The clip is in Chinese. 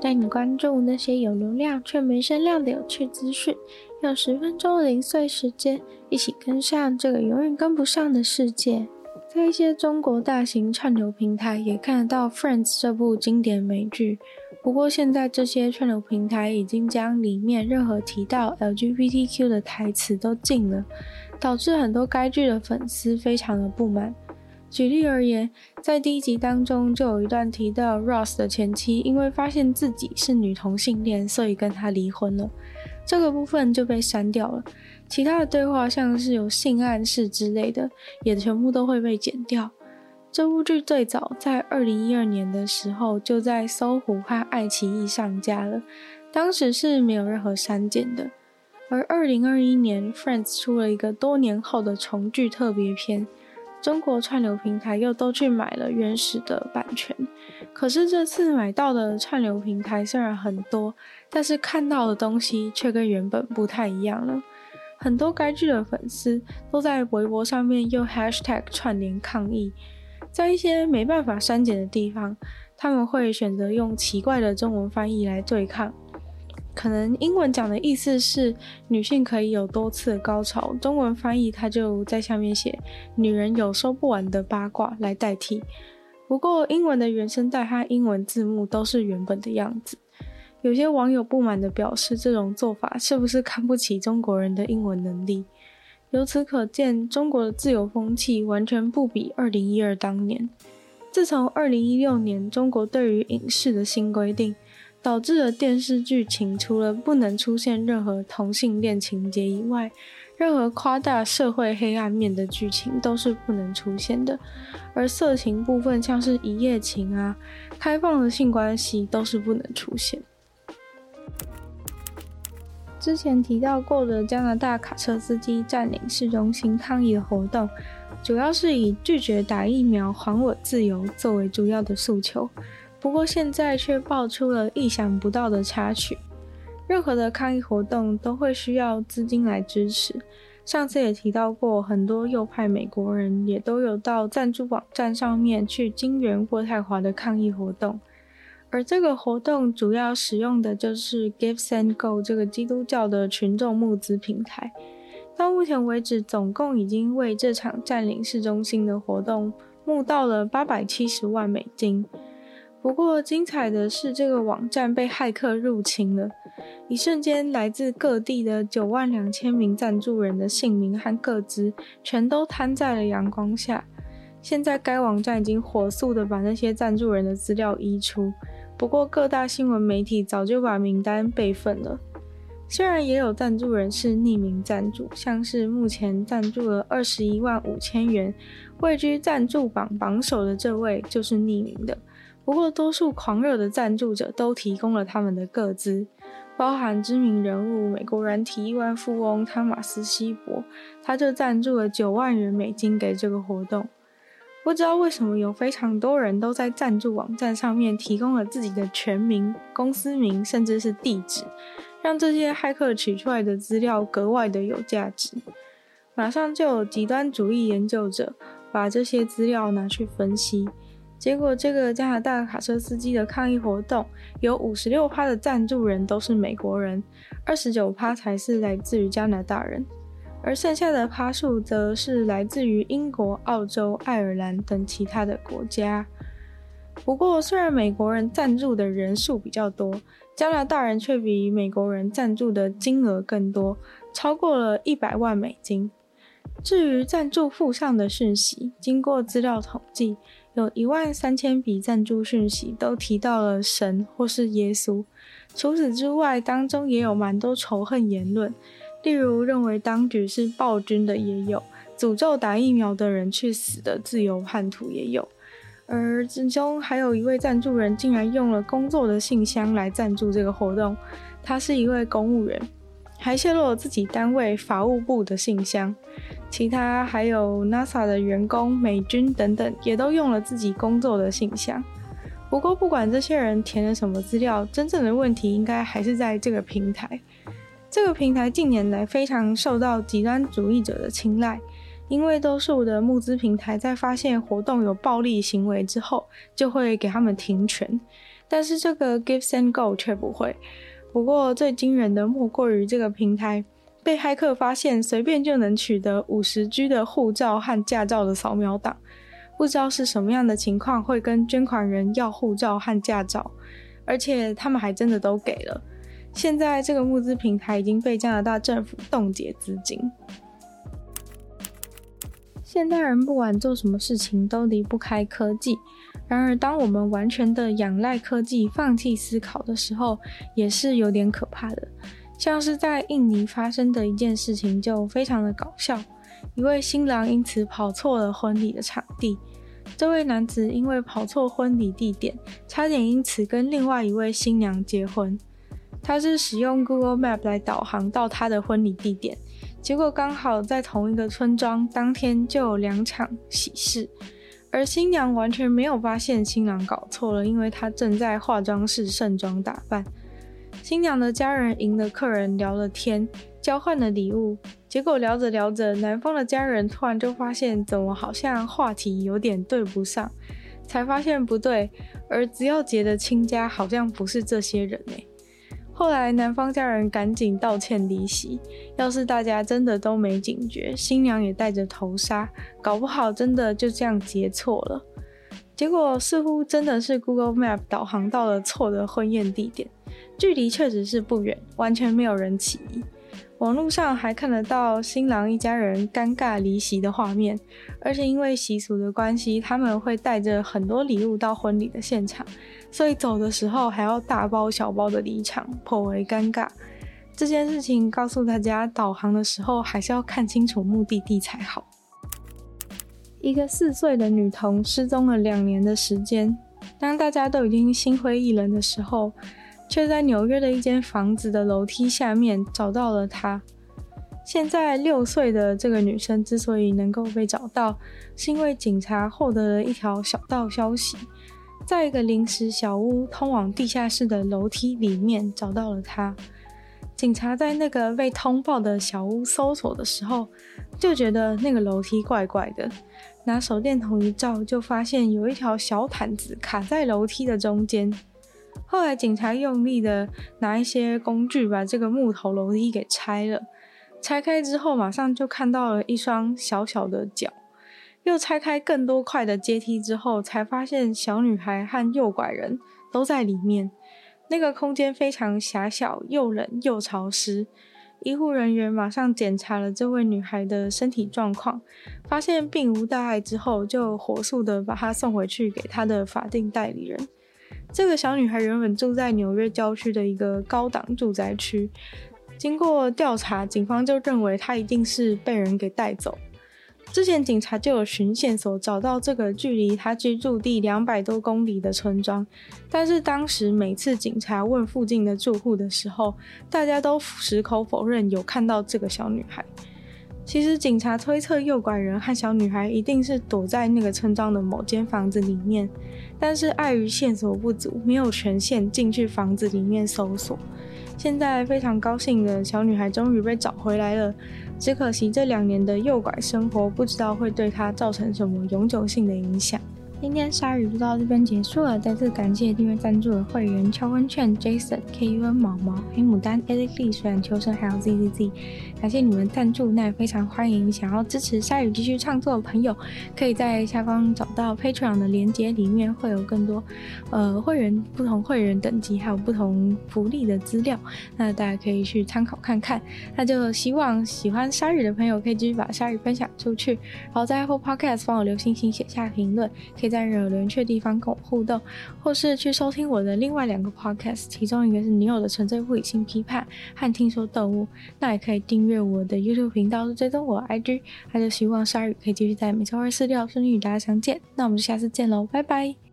带你关注那些有流量却没声量的有趣资讯。用十分钟的零碎时间，一起跟上这个永远跟不上的世界。在一些中国大型串流平台也看得到《Friends》这部经典美剧，不过现在这些串流平台已经将里面任何提到 LGBTQ 的台词都禁了，导致很多该剧的粉丝非常的不满。举例而言，在第一集当中就有一段提到 Ross 的前妻因为发现自己是女同性恋，所以跟他离婚了，这个部分就被删掉了。其他的对话，像是有性暗示之类的，也全部都会被剪掉。这部剧最早在二零一二年的时候就在搜狐和爱奇艺上架了，当时是没有任何删减的。而二零二一年，Friends 出了一个多年后的重聚特别篇，中国串流平台又都去买了原始的版权。可是这次买到的串流平台虽然很多，但是看到的东西却跟原本不太一样了。很多该剧的粉丝都在微博上面用 hashtag 串联抗议，在一些没办法删减的地方，他们会选择用奇怪的中文翻译来对抗。可能英文讲的意思是女性可以有多次高潮，中文翻译它就在下面写女人有说不完的八卦来代替。不过英文的原声带和英文字幕都是原本的样子。有些网友不满地表示，这种做法是不是看不起中国人的英文能力？由此可见，中国的自由风气完全不比二零一二当年。自从二零一六年中国对于影视的新规定，导致了电视剧情除了不能出现任何同性恋情节以外，任何夸大社会黑暗面的剧情都是不能出现的。而色情部分，像是一夜情啊、开放的性关系，都是不能出现。之前提到过的加拿大卡车司机占领市中心抗议的活动，主要是以拒绝打疫苗、还我自由作为主要的诉求。不过现在却爆出了意想不到的插曲：任何的抗议活动都会需要资金来支持。上次也提到过，很多右派美国人也都有到赞助网站上面去金援渥太华的抗议活动。而这个活动主要使用的就是 Gives and Go 这个基督教的群众募资平台。到目前为止，总共已经为这场占领市中心的活动募到了八百七十万美金。不过，精彩的是，这个网站被骇客入侵了，一瞬间，来自各地的九万两千名赞助人的姓名和个资全都摊在了阳光下。现在，该网站已经火速的把那些赞助人的资料移出。不过，各大新闻媒体早就把名单备份了。虽然也有赞助人是匿名赞助，像是目前赞助了二十一万五千元、位居赞助榜榜首的这位就是匿名的。不过，多数狂热的赞助者都提供了他们的个资，包含知名人物美国软体亿万富翁汤马斯·希伯，他就赞助了九万元美金给这个活动。不知道为什么有非常多人都在赞助网站上面提供了自己的全名、公司名，甚至是地址，让这些骇客取出来的资料格外的有价值。马上就有极端主义研究者把这些资料拿去分析，结果这个加拿大卡车司机的抗议活动有五十六趴的赞助人都是美国人，二十九趴才是来自于加拿大人。而剩下的趴数则是来自于英国、澳洲、爱尔兰等其他的国家。不过，虽然美国人赞助的人数比较多，加拿大人却比美国人赞助的金额更多，超过了一百万美金。至于赞助附上的讯息，经过资料统计，有一万三千笔赞助讯息都提到了神或是耶稣。除此之外，当中也有蛮多仇恨言论。例如认为当局是暴君的也有，诅咒打疫苗的人去死的自由叛徒也有。而其中还有一位赞助人竟然用了工作的信箱来赞助这个活动，他是一位公务员，还泄露了自己单位法务部的信箱。其他还有 NASA 的员工、美军等等，也都用了自己工作的信箱。不过，不管这些人填了什么资料，真正的问题应该还是在这个平台。这个平台近年来非常受到极端主义者的青睐。因为多数的募资平台在发现活动有暴力行为之后，就会给他们停权，但是这个 GiveSendGo 却不会。不过最惊人的莫过于这个平台被骇客发现，随便就能取得五十 G 的护照和驾照的扫描档。不知道是什么样的情况会跟捐款人要护照和驾照，而且他们还真的都给了。现在这个募资平台已经被加拿大政府冻结资金。现代人不管做什么事情都离不开科技，然而当我们完全的仰赖科技，放弃思考的时候，也是有点可怕的。像是在印尼发生的一件事情就非常的搞笑，一位新郎因此跑错了婚礼的场地，这位男子因为跑错婚礼地点，差点因此跟另外一位新娘结婚。他是使用 Google Map 来导航到他的婚礼地点。结果刚好在同一个村庄，当天就有两场喜事，而新娘完全没有发现新郎搞错了，因为她正在化妆室盛装打扮。新娘的家人迎了客人聊了天，交换了礼物，结果聊着聊着，男方的家人突然就发现怎么好像话题有点对不上，才发现不对，儿子要结的亲家好像不是这些人欸。后来，男方家人赶紧道歉离席。要是大家真的都没警觉，新娘也带着头纱，搞不好真的就这样结错了。结果似乎真的是 Google Map 导航到了错的婚宴地点，距离确实是不远，完全没有人起疑。网络上还看得到新郎一家人尴尬离席的画面，而且因为习俗的关系，他们会带着很多礼物到婚礼的现场。所以走的时候还要大包小包的离场，颇为尴尬。这件事情告诉大家，导航的时候还是要看清楚目的地才好。一个四岁的女童失踪了两年的时间，当大家都已经心灰意冷的时候，却在纽约的一间房子的楼梯下面找到了她。现在六岁的这个女生之所以能够被找到，是因为警察获得了一条小道消息。在一个临时小屋通往地下室的楼梯里面找到了她。警察在那个被通报的小屋搜索的时候，就觉得那个楼梯怪怪的，拿手电筒一照，就发现有一条小毯子卡在楼梯的中间。后来警察用力的拿一些工具把这个木头楼梯给拆了，拆开之后马上就看到了一双小小的脚。又拆开更多块的阶梯之后，才发现小女孩和诱拐人都在里面。那个空间非常狭小，又冷又潮湿。医护人员马上检查了这位女孩的身体状况，发现并无大碍之后，就火速的把她送回去给她的法定代理人。这个小女孩原本住在纽约郊区的一个高档住宅区，经过调查，警方就认为她一定是被人给带走。之前警察就有寻线索找到这个距离她居住地两百多公里的村庄，但是当时每次警察问附近的住户的时候，大家都矢口否认有看到这个小女孩。其实警察推测诱拐人和小女孩一定是躲在那个村庄的某间房子里面，但是碍于线索不足，没有权限进去房子里面搜索。现在非常高兴的小女孩终于被找回来了。只可惜这两年的诱拐生活，不知道会对她造成什么永久性的影响。今天鲨鱼就到这边结束了，再次感谢订阅赞助的会员秋温券、Jason、KUN、毛毛、黑牡丹、Eric Lee、水染秋生还有 ZZZ，感谢你们赞助，那也非常欢迎想要支持鲨鱼继续创作的朋友，可以在下方找到 Patreon 的连接，里面会有更多呃会员不同会员等级还有不同福利的资料，那大家可以去参考看看。那就希望喜欢鲨鱼的朋友可以继续把鲨鱼分享出去，然后在 Apple Podcast 帮我留星星写下评论，可以。在惹人去的地方跟我互动，或是去收听我的另外两个 podcast，其中一个是女友的纯粹不理性批判和听说动物，那也可以订阅我的 YouTube 频道，追踪我 IG，那就希望鲨鱼可以继续在每周二、四、六顺利与大家相见，那我们就下次见喽，拜拜。